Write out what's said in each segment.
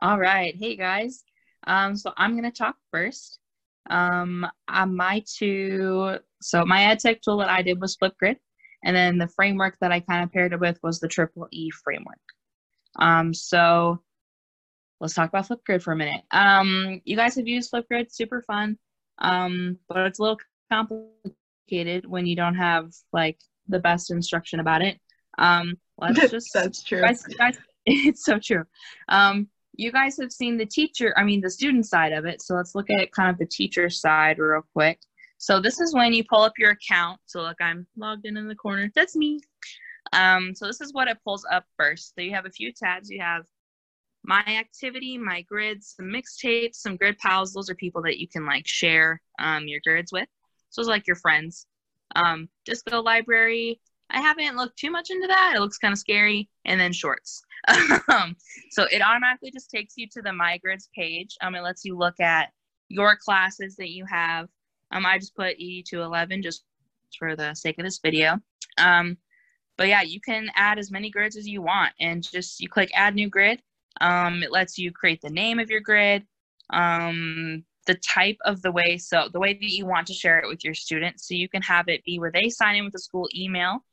All right. Hey guys. Um, so I'm gonna talk first. Um, uh, my two so my ed tech tool that I did was Flipgrid, and then the framework that I kind of paired it with was the Triple E framework. Um, so let's talk about Flipgrid for a minute. Um, you guys have used Flipgrid, super fun, um, but it's a little complicated when you don't have like the best instruction about it. Um, let's just That's true. guys, guys, it's so true. Um, you guys have seen the teacher, I mean, the student side of it. So let's look at kind of the teacher side real quick. So this is when you pull up your account. So look, I'm logged in in the corner. That's me. Um, so this is what it pulls up first. So you have a few tabs. You have my activity, my grids, some mixtapes, some grid pals. Those are people that you can like share um, your grids with. So it's like your friends. Um, Disco library. I haven't looked too much into that. It looks kind of scary. And then shorts. um, so it automatically just takes you to the my grids page. Um, it lets you look at your classes that you have. Um, I just put E to 11 just for the sake of this video. Um, but yeah, you can add as many grids as you want and just you click add new grid. Um, it lets you create the name of your grid, um, the type of the way, so the way that you want to share it with your students. So you can have it be where they sign in with the school email,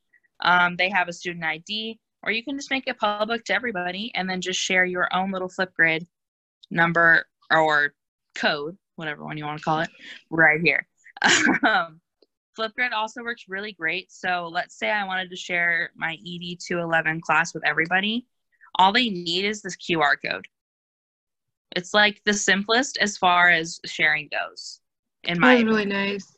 um, they have a student ID, or you can just make it public to everybody and then just share your own little Flipgrid number or code, whatever one you want to call it, right here. um, Flipgrid also works really great. So let's say I wanted to share my ED 211 class with everybody. All they need is this QR code. It's like the simplest as far as sharing goes. In my That's really nice.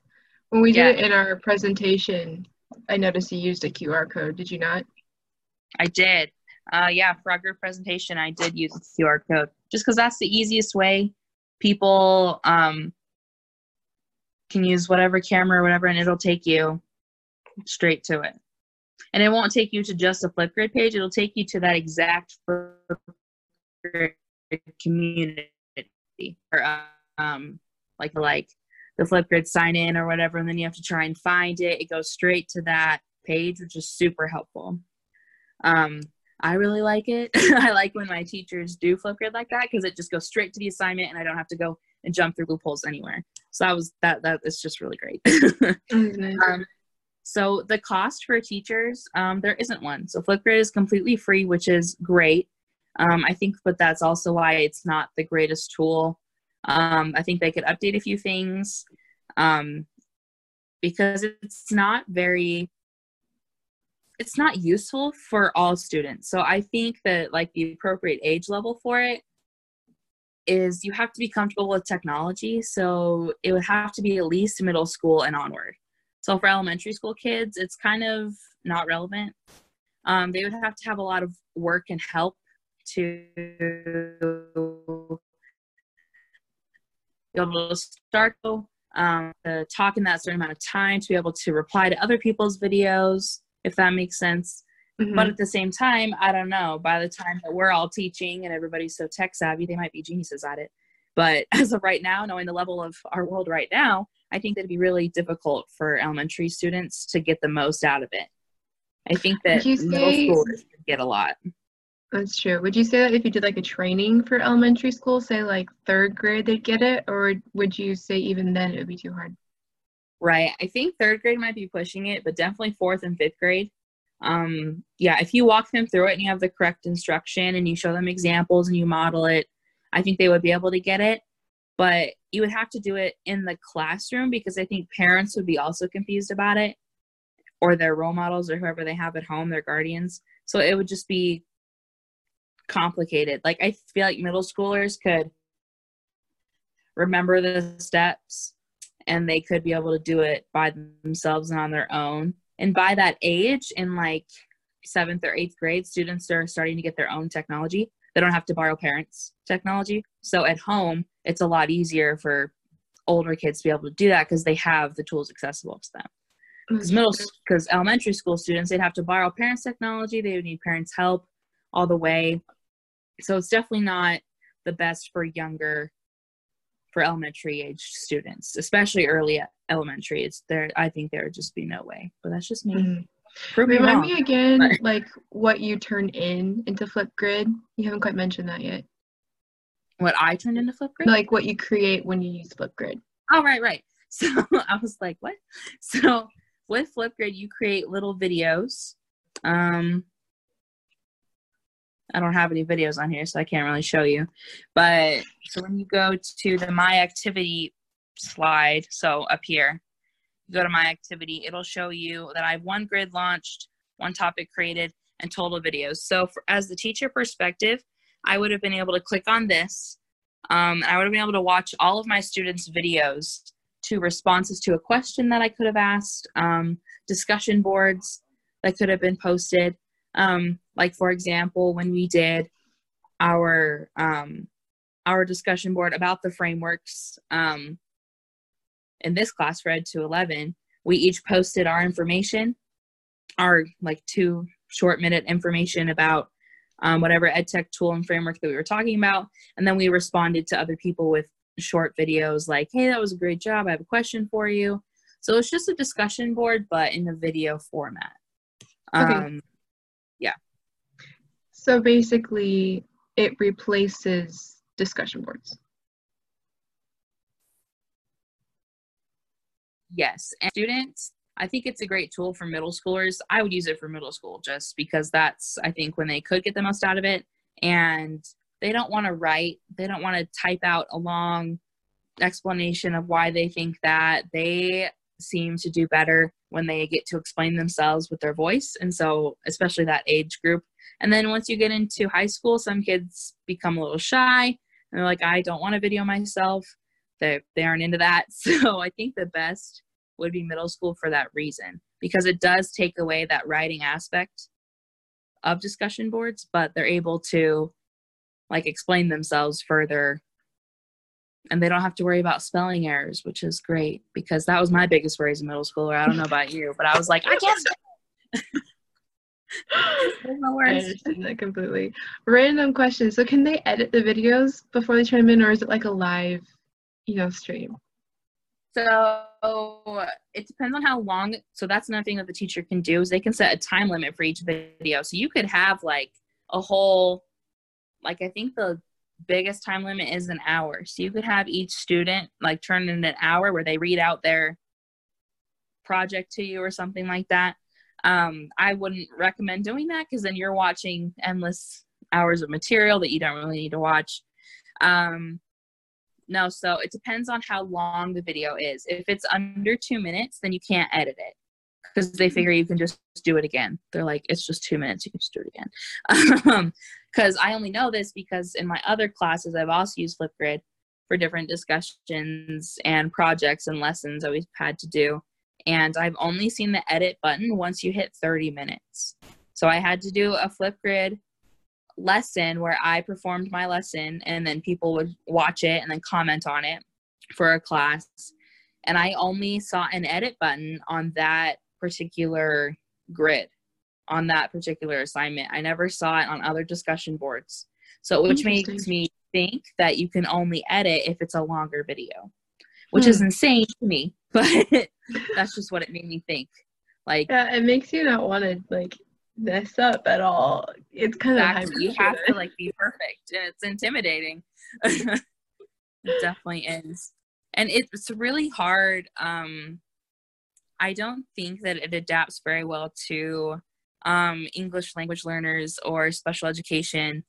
When we Yeah. did it in our presentation, I noticed you used a QR code. Did you not? I did. Uh, yeah, for our group presentation, I did use the QR code just because that's the easiest way. People um, can use whatever camera or whatever, and it'll take you straight to it. And it won't take you to just a Flipgrid page. It'll take you to that exact community, or um, like like the Flipgrid sign in or whatever, and then you have to try and find it. It goes straight to that page, which is super helpful. Um, I really like it. I like when my teachers do Flipgrid like that because it just goes straight to the assignment, and I don't have to go and jump through loopholes anywhere. So that was that. That is just really great. Nice. Um, so the cost for teachers, um, there isn't one. So Flipgrid is completely free, which is great. Um, I think, but that's also why it's not the greatest tool. Um, I think they could update a few things um, because it's not very, it's not useful for all students. So I think that like the appropriate age level for it is you have to be comfortable with technology. So it would have to be at least middle school and onward. So for elementary school kids, it's kind of not relevant. Um, they would have to have a lot of work and help to be able to start um, to talk in that certain amount of time to be able to reply to other people's videos, if that makes sense. Mhm. But at the same time, I don't know. By the time that we're all teaching and everybody's so tech savvy, they might be geniuses at it. But as of right now, knowing the level of our world right now, I think that'd be really difficult for elementary students to get the most out of it. I think that you middle say- schoolers could get a lot. That's true. Would you say that if you did like a training for elementary school, say like third grade, they'd get it? Or would you say even then it would be too hard? Right. I think third grade might be pushing it, but definitely fourth and fifth grade. Um, yeah, if you walk them through it and you have the correct instruction and you show them examples and you model it, I think they would be able to get it. But you would have to do it in the classroom because I think parents would be also confused about it or their role models or whoever they have at home, their guardians. So it would just be complicated. Like I feel like middle schoolers could remember the steps and they could be able to do it by themselves and on their own. And by that age, in like seventh or eighth grade, students are starting to get their own technology. They don't have to borrow parents' technology. So at home, it's a lot easier for older kids to be able to do that because they have the tools accessible to them. Because mm-hmm. middle, because elementary school students, they'd have to borrow parents' technology. They would need parents' help all the way. So it's definitely not the best for younger, for elementary age students, especially early elementary. It's there. I think there would just be no way. But that's just me. Mhm. Prove me Remind wrong. me again, but- like what you turn in into Flipgrid. You haven't quite mentioned that yet. What I turned into Flipgrid? Like what you create when you use Flipgrid. Oh, right, right. So I was like, what? So with Flipgrid, you create little videos. Um, I don't have any videos on here, so I can't really show you. But so when you go to the My Activity slide, so up here, you go to My Activity, it'll show you that I have one grid launched, one topic created, and total videos. So for, as the teacher perspective, I would have been able to click on this. Um, I would have been able to watch all of my students' videos to responses to a question that I could have asked, um, discussion boards that could have been posted. Um, like for example, when we did our um, our discussion board about the frameworks um, in this class for Ed 211, we each posted our information, our like two short minute information about um, whatever ed tech tool and framework that we were talking about, and then we responded to other people with short videos like, hey, that was a great job. I have a question for you. So it's just a discussion board, but in a video format. Okay. Um. So basically, it replaces discussion boards. Yes. And students, I think it's a great tool for middle schoolers. I would use it for middle school just because that's, I think, when they could get the most out of it. And they don't want to write they don't want to type out a long explanation of why they think that they seem to do better when they get to explain themselves with their voice and so especially that age group and then once you get into high school some kids become a little shy and they're like i don't want to video myself. They, they aren't into that. So i think the best would be middle school for that reason because it does take away that writing aspect of discussion boards but they're able to like explain themselves further and they don't have to worry about spelling errors which is great because that was my biggest worry as a middle schooler i don't know about you but i was like i can't I understand that completely. Random question. So can they edit the videos before they turn them in or is it like a live, you know, stream? So it depends on how long. So that's another thing that the teacher can do is they can set a time limit for each video. So you could have like a whole like I think the biggest time limit is an hour. So you could have each student like turn in an hour where they read out their project to you or something like that. Um, I wouldn't recommend doing that because then you're watching endless hours of material that you don't really need to watch. Um, no, so it depends on how long the video is. If it's under two minutes, then you can't edit it because they figure you can just do it again. They're like, it's just two minutes, you can just do it again. Because um, I only know this because in my other classes, I've also used Flipgrid for different discussions and projects and lessons that we've had to do. And I've only seen the edit button once you hit 30 minutes. So I had to do a Flipgrid lesson where I performed my lesson and then people would watch it and then comment on it for a class. And I only saw an edit button on that particular grid on that particular assignment. I never saw it on other discussion boards. So, which makes me think that you can only edit if it's a longer video, which hmm. is insane to me, but that's just what it made me think. Like, yeah, it makes you not want to like mess up at all. It's kind exactly. of you have to like be perfect, and it's intimidating. it definitely is, and it's really hard. Um, I don't think that it adapts very well to um, English language learners or special education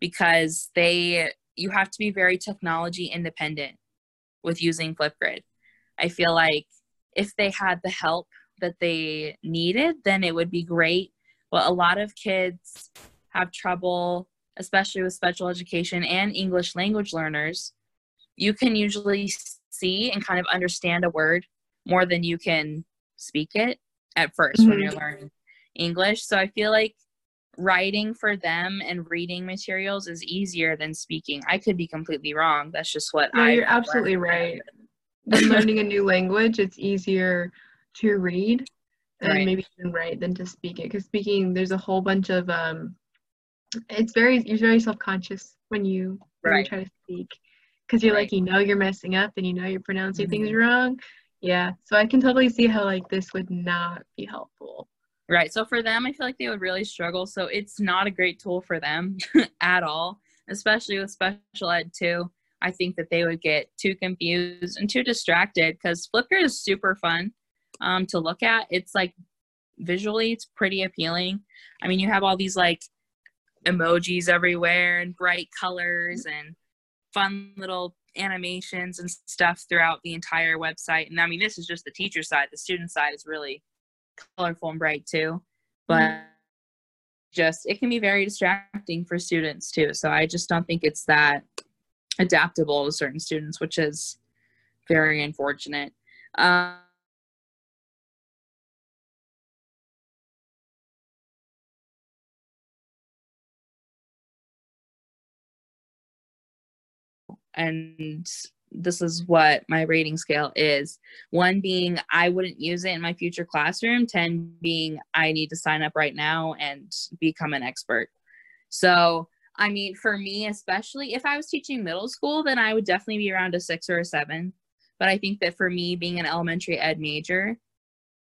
because they you have to be very technology independent with using Flipgrid. I feel like if they had the help that they needed, then it would be great. But a lot of kids have trouble, especially with special education and English language learners. You can usually see and kind of understand a word more than you can speak it at 1st mm-hmm. when you're learning English. So I feel like writing for them and reading materials is easier than speaking. I could be completely wrong. That's just what no, I. You're absolutely right. When learning a new language, it's easier to read and right. maybe even write than to speak it. Because speaking, there's a whole bunch of um, it's very you're very self conscious when you when right. you try to speak because you're right. like you know you're messing up and you know you're pronouncing mm-hmm. things wrong yeah, so I can totally see how like this would not be helpful. Right. So for them, I feel like they would really struggle. So it's not a great tool for them at all. especially with special ed too. I think that they would get too confused and too distracted because Flipgrid is super fun um, to look at. It's like visually, it's pretty appealing. I mean, you have all these like emojis everywhere and bright colors and fun little animations and stuff throughout the entire website. And I mean, this is just the teacher side. The student side is really colorful and bright too. But mm-hmm. just it can be very distracting for students too. So I just don't think it's that adaptable to certain students, which is very unfortunate. Um, and this is what my rating scale is. One being i wouldn't use it in my future classroom. 10 being i need to sign up right now and become an expert. So i mean for me especially if i was teaching middle school then i would definitely be around a six or a seven but i think that for me being an elementary ed major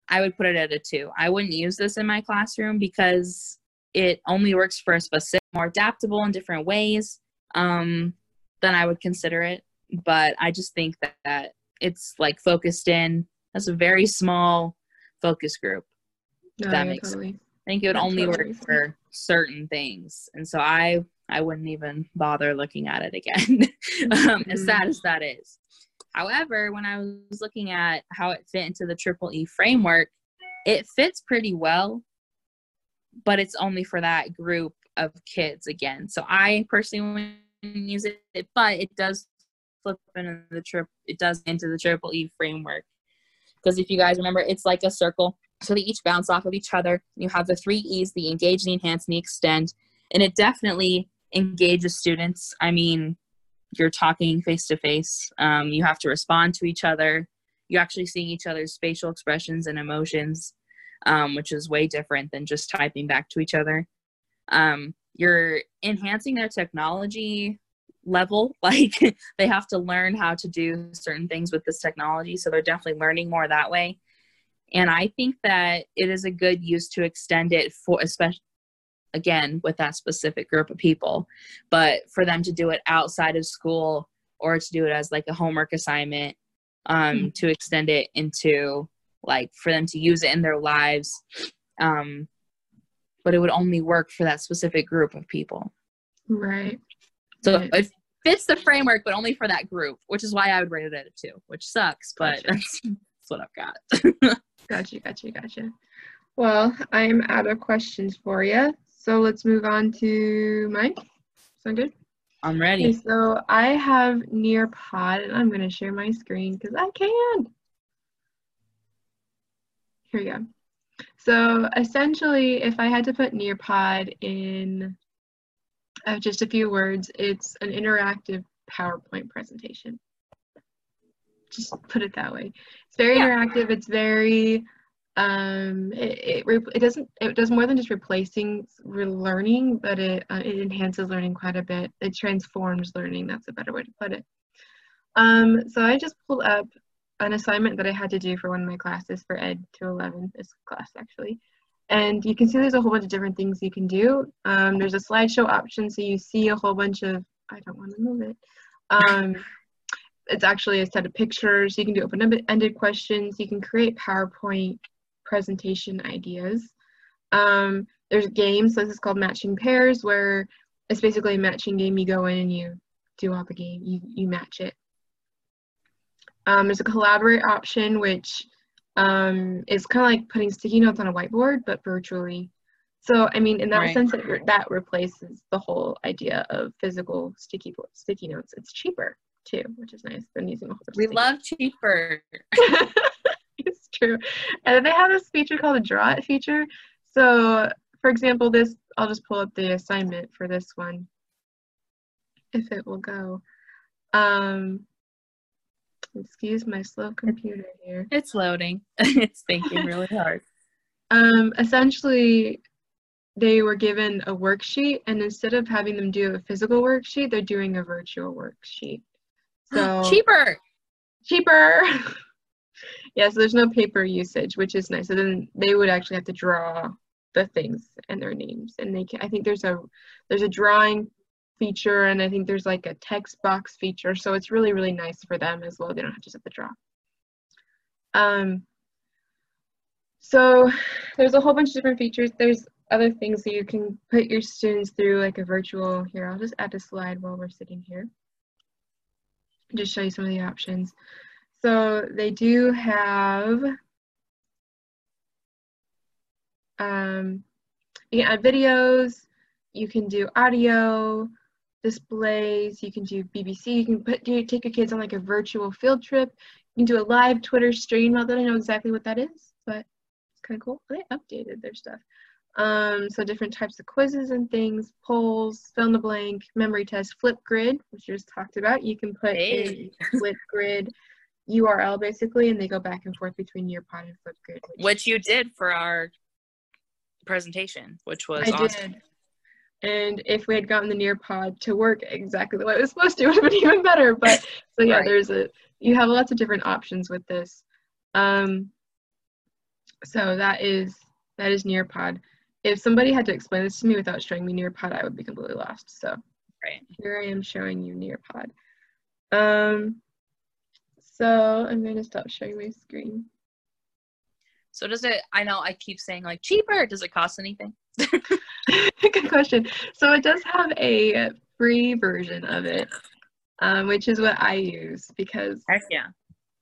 i would put it at a two i wouldn't use this in my classroom because it only works for a specific more adaptable in different ways um, then I would consider it. But I just think that, that it's like focused in That's a very small focus group. No, that makes totally. sense. I think it would That's only totally work for certain things. And so I I wouldn't even bother looking at it again. um, mm-hmm. As sad as that is. However, when I was looking at how it fit into the Triple E framework, it fits pretty well, but it's only for that group of kids again. So I personally wouldn't use it, but it does flip into the trip. It does into the triple E framework because if you guys remember, it's like a circle. So they each bounce off of each other. You have the three E's: the engage, the enhance, and the extend, and it definitely engages students. I mean, you're talking face to face. You have to respond to each other. You're actually seeing each other's facial expressions and emotions, um, which is way different than just typing back to each other. Um, you're enhancing their technology level like they have to learn how to do certain things with this technology so they're definitely learning more that way and i think that it is a good use to extend it for especially again with that specific group of people but for them to do it outside of school or to do it as like a homework assignment um, mm-hmm. to extend it into like for them to use it in their lives um, but it would only work for that specific group of people. Right. So right. it fits the framework, but only for that group, which is why I would rate it at a two, which sucks, but gotcha. that's, that's what I've got. gotcha, gotcha, gotcha. Well, I'm out of questions for you. So let's move on to Mike. Sound good? I'm ready. Okay, so I have Nearpod, and I'm going to share my screen because I can. Here we go. So essentially, if I had to put Nearpod in uh, just a few words, it's an interactive PowerPoint presentation. Just put it that way. It's very yeah. interactive. It's very um, it, it, it, doesn't it does more than just replacing learning, but it uh, it enhances learning quite a bit. It transforms learning. That's a better way to put it. Um, so I just pulled up an assignment that I had to do for one of my classes for Ed 211, this class actually. And you can see there's a whole bunch of different things you can do. Um, there's a slideshow option, so you see a whole bunch of, I don't want to move it. Um, it's actually a set of pictures. You can do open-ended questions. You can create PowerPoint presentation ideas. Um, there's games, so this is called matching pairs, where it's basically a matching game. You go in and you do all the game, you, you match it. Um, there's a collaborate option, which um, is kind of like putting sticky notes on a whiteboard, but virtually. So, I mean, in that right. sense, it, that replaces the whole idea of physical sticky sticky notes. It's cheaper too, which is nice than using a whole. We love cheaper. true, and then they have this feature called a draw it feature. So, for example, this I'll just pull up the assignment for this one, if it will go. Um, Excuse my slow computer here. It's loading. it's thinking really hard. Um, essentially, they were given a worksheet, and instead of having them do a physical worksheet, they're doing a virtual worksheet. So cheaper. Cheaper. yeah, so there's no paper usage, which is nice. So then they would actually have to draw the things and their names, and they can. I think there's a there's a drawing feature, and I think there's like a text box feature. So it's really, really nice for them as well. They don't have to set the draw. Um, so there's a whole bunch of different features. There's other things that you can put your students through like a virtual, here, I'll just add a slide while we're sitting here. Just show you some of the options. So they do have, um, you can add videos, you can do audio, displays, you can do BBC, you can put do, take your kids on like a virtual field trip, you can do a live Twitter stream, not that I know exactly what that is, but it's kind of cool. They updated their stuff. Um, so different types of quizzes and things, polls, fill in the blank, memory test, Flipgrid, which you just talked about. You can put Hey. a Flipgrid URL basically, and they go back and forth between Nearpod and Flipgrid. Which you did for our presentation, which was I awesome. did. And if we had gotten the Nearpod to work exactly the way it was supposed to, it would have been even better. But so yeah, Right. there's a you have lots of different options with this. Um, so that is that is Nearpod. If somebody had to explain this to me without showing me Nearpod, I would be completely lost. So Right. here I am showing you Nearpod. Um, so I'm going to stop showing my screen. So does it? I know I keep saying like cheaper. Does it cost anything? Good question. So it does have a free version of it, um, which is what I use because Heck yeah,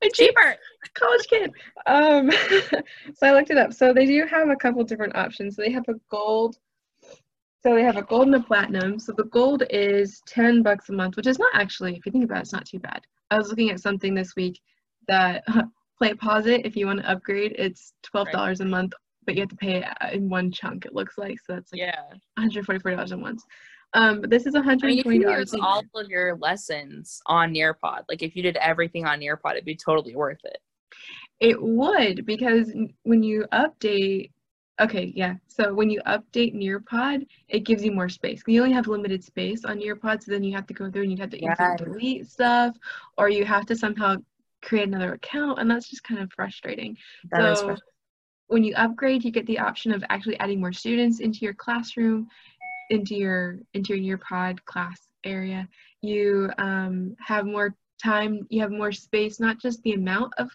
I'm cheaper. college kid. Um, so I looked it up. So they do have a couple different options. So They have a gold. So they have a gold and a platinum. So the gold is 10 bucks a month, which is not actually, if you think about it, it's not too bad. I was looking at something this week that play pause it if you want to upgrade. It's $12 a month, but you have to pay it in one chunk, it looks like. So that's like Yeah. $144 a month. Um, but this is $120 I mean, you can all of your lessons on Nearpod. Like if you did everything on Nearpod, it'd be totally worth it. It would because when you update, okay, yeah. So when you update Nearpod, it gives you more space. You only have limited space on Nearpod, so then you have to go through and you have to either Right. delete stuff or you have to somehow create another account, and that's just kind of frustrating. That so frustrating. when you upgrade, you get the option of actually adding more students into your classroom, into your into your Nearpod class area. You um, have more time. You have more space, not just the amount of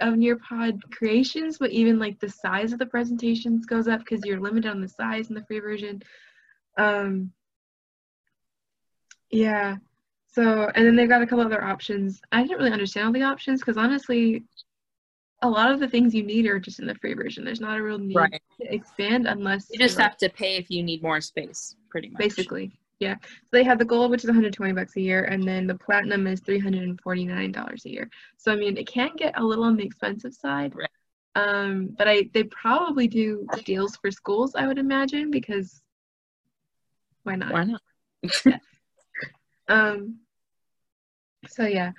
of Nearpod creations, but even like the size of the presentations goes up because you're limited on the size in the free version. Um, yeah. So, and then they've got a couple other options. I didn't really understand all the options because honestly, a lot of the things you need are just in the free version. There's not a real need Right. to expand unless You just have to pay if you need more space, pretty much. basically yeah. So they have the gold which is 120 bucks a year and then the platinum is 349 dollars a year. So i mean it can get a little on the expensive side Right. um but i they probably do deals for schools i would imagine because why not? Why not? um so yeah.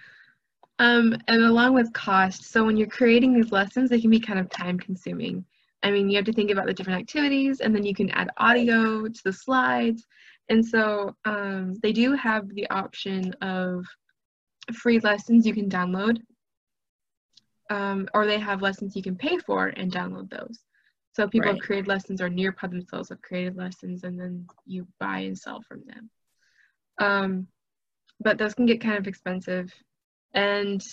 Um and along with cost so when you're creating these lessons they can be kind of time consuming i mean you have to think about the different activities and then you can add audio to the slides and so um, they do have the option of free lessons you can download um, or they have lessons you can pay for and download those. So people Right. have created lessons or nearpod themselves have created lessons and then you buy and sell from them. Um, but those can get kind of expensive. And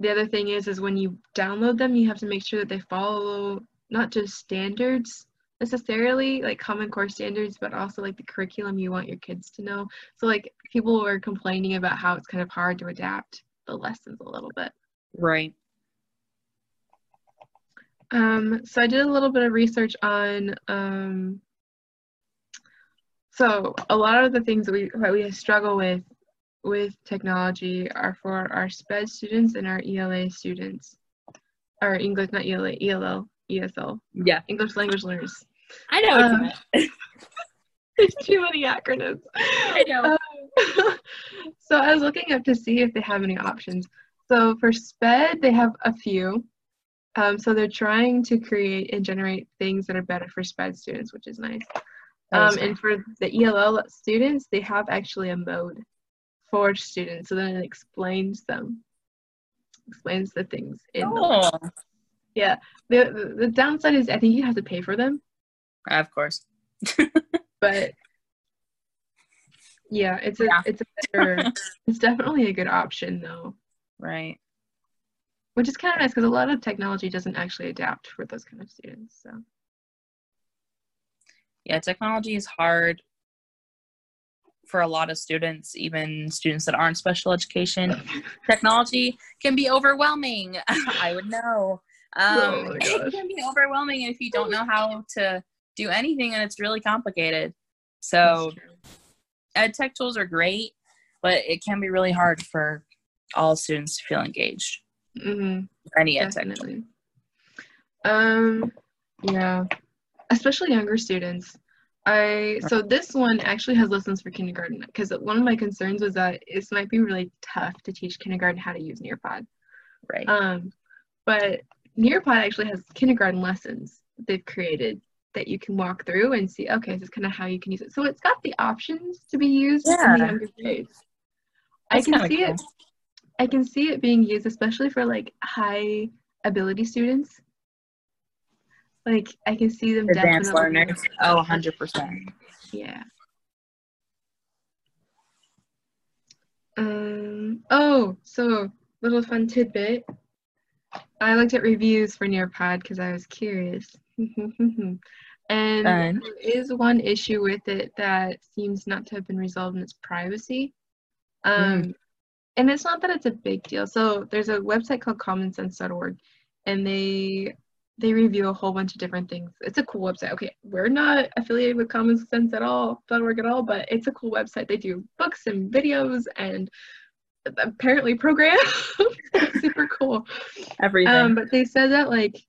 the other thing is is when you download them you have to make sure that they follow not just standards necessarily like common core standards but also like the curriculum you want your kids to know. So like people were complaining about how it's kind of hard to adapt the lessons a little bit. Right. Um, so I did a little bit of research on, um, so a lot of the things that we, that we struggle with with technology are for our SPED students and our ELA students, or English, not ELA, ELL, ESL, Yeah. English language learners. I know. Um. There's too many acronyms. I know. Um, so I was looking up to see if they have any options. So for SPED, they have a few. Um, so they're trying to create and generate things that are better for SPED students, which is nice. Um, and for the ELL students, they have actually a mode for students. So then it explains them, explains the things in. Oh, Yeah. The, the downside is I think you have to pay for them, of course. but Yeah, it's a Yeah. it's a better it's definitely a good option though. Right. Which is kind of nice because a lot of technology doesn't actually adapt for those kind of students. So Yeah, technology is hard for a lot of students, even students that aren't special education. Technology can be overwhelming. I would know. Um, Oh it can be overwhelming if you don't know how to do anything and it's really complicated. So, ed tech tools are great, but it can be really hard for all students to feel engaged. Mhm. Any ed tech tool. Um, yeah, especially younger students. I so this one actually has lessons for kindergarten because one of my concerns was that this might be really tough to teach kindergarten how to use Nearpod. Right. Um, but Nearpod actually has kindergarten lessons that they've created that you can walk through and see. Okay, this is kind of how you can use it. So it's got the options to be used in the younger grades. I can see it. I can see it being used, especially for like high ability students. Like I can see them Advanced definitely. learners. Oh, 100%. Yeah. Um. Oh, so little fun tidbit. I looked at reviews for Nearpod because I was curious. and Fun. there is one issue with it that seems not to have been resolved, and it's privacy. Um, and it's not that it's a big deal. So there's a website called commonsense.org, and they they review a whole bunch of different things. It's a cool website. Okay, we're not affiliated with Common Sense at all, .org at all, but it's a cool website. They do books and videos and apparently programs. It's super cool. Everything. Um, but they said that like,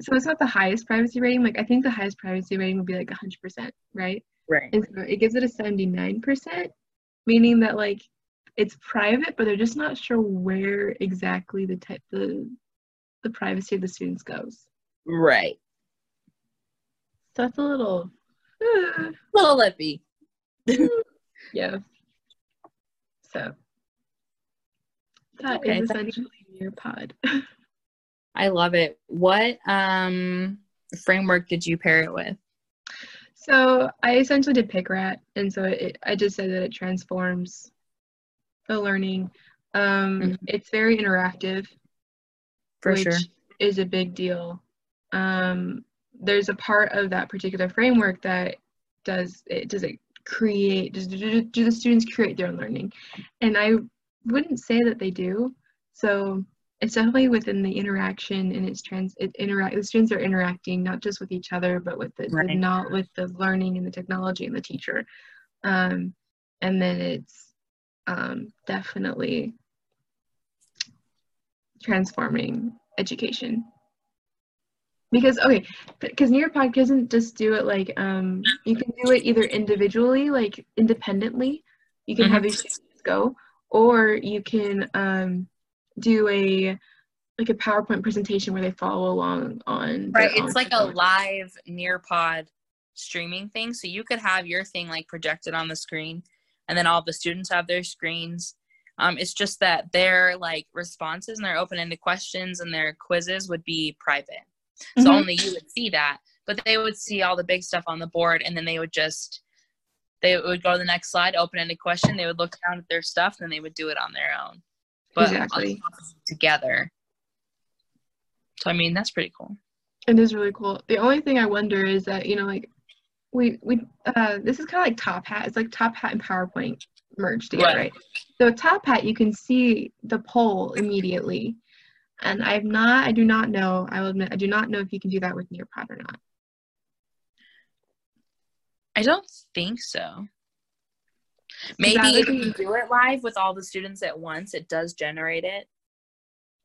so it's not the highest privacy rating. Like I think the highest privacy rating would be like 100%, right? right. And so it gives it a 79%, meaning that like it's private, but they're just not sure where exactly the type the the privacy of the students goes. Right. So that's a little, uh, Little lippy. yeah. So that Okay, is essentially Nearpod. I love it. What um framework did you pair it with? So I essentially did PICRAT, and so it, I just said that it transforms the learning. Um, Mhm. It's very interactive, For which sure. is a big deal. Um, there's a part of that particular framework that does it does it create does do, do the students create their own learning, and I wouldn't say that they do. So it's definitely within the interaction and it's trans it interact the students are interacting not just with each other but with the, the not with the learning and the technology and the teacher. Um, and then it's um, definitely transforming education. Because okay because nearpod doesn't just do it like um you can do it either individually like independently. You can have your students go or you can um do a like a powerpoint presentation where they follow along on Right. It's like a live Nearpod streaming thing. So you could have your thing like projected on the screen and then all the students have their screens. Um, it's just that their like responses and their open-ended questions and their quizzes would be private. So Mhm. only you would see that. But they would see all the big stuff on the board and then they would just they would go to the next slide, open-ended question, they would look down at their stuff, and then they would do it on their own. But Exactly. together. So I mean that's pretty cool. It is really cool. The only thing I wonder is that you know, like we we uh, this is kind of like Top Hat. It's like Top Hat and PowerPoint merged together, Right. right? So Top Hat, you can see the poll immediately, and I've not, I do not know. I will admit, I do not know if you can do that with Nearpod or not. I don't think so. Maybe if you do it live with all the students at once, it does generate it.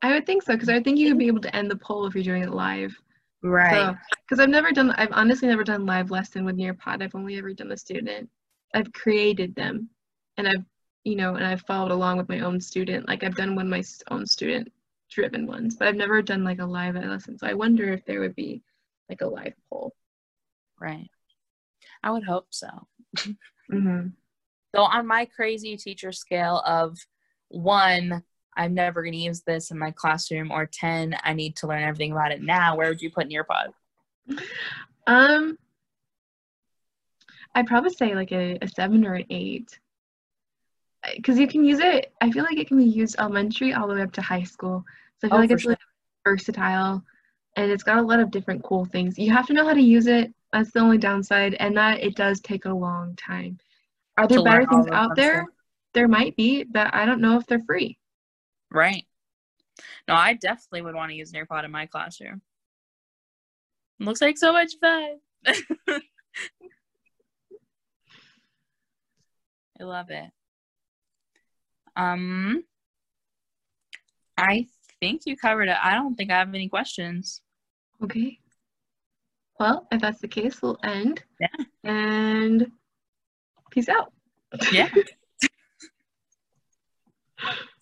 I would think so because I think you would be able to end the poll if you're doing it live. Right. Because I've never done, I've honestly never done live lesson with Nearpod. I've only ever done the student. I've created them, and I've, you know, and I've followed along with my own student. Like I've done one of my own student-driven ones, but I've never done like a live lesson. So I wonder if there would be like a live poll. right. I would hope so. Mm-hmm. So on my crazy teacher scale of one, I'm never going to use this in my classroom, or 10, I need to learn everything about it now, where would you put Nearpod? Um, I'd probably say like a, a seven or an eight. because you can use it. I feel like it can be used elementary all the way up to high school. So I feel Oh, like it's really versatile, and it's got a lot of different cool things. You have to know how to use it. That's the only downside, and that it does take a long time. Are there better things out there? so- There might be, but I don't know if they're free. Right. No, I definitely would want to use Nearpod in my classroom. Looks like so much fun. I love it. Um, I think you covered it. I don't think I have any questions. Okay. Well, if that's the case, we'll end. Yeah. And peace out. Yeah.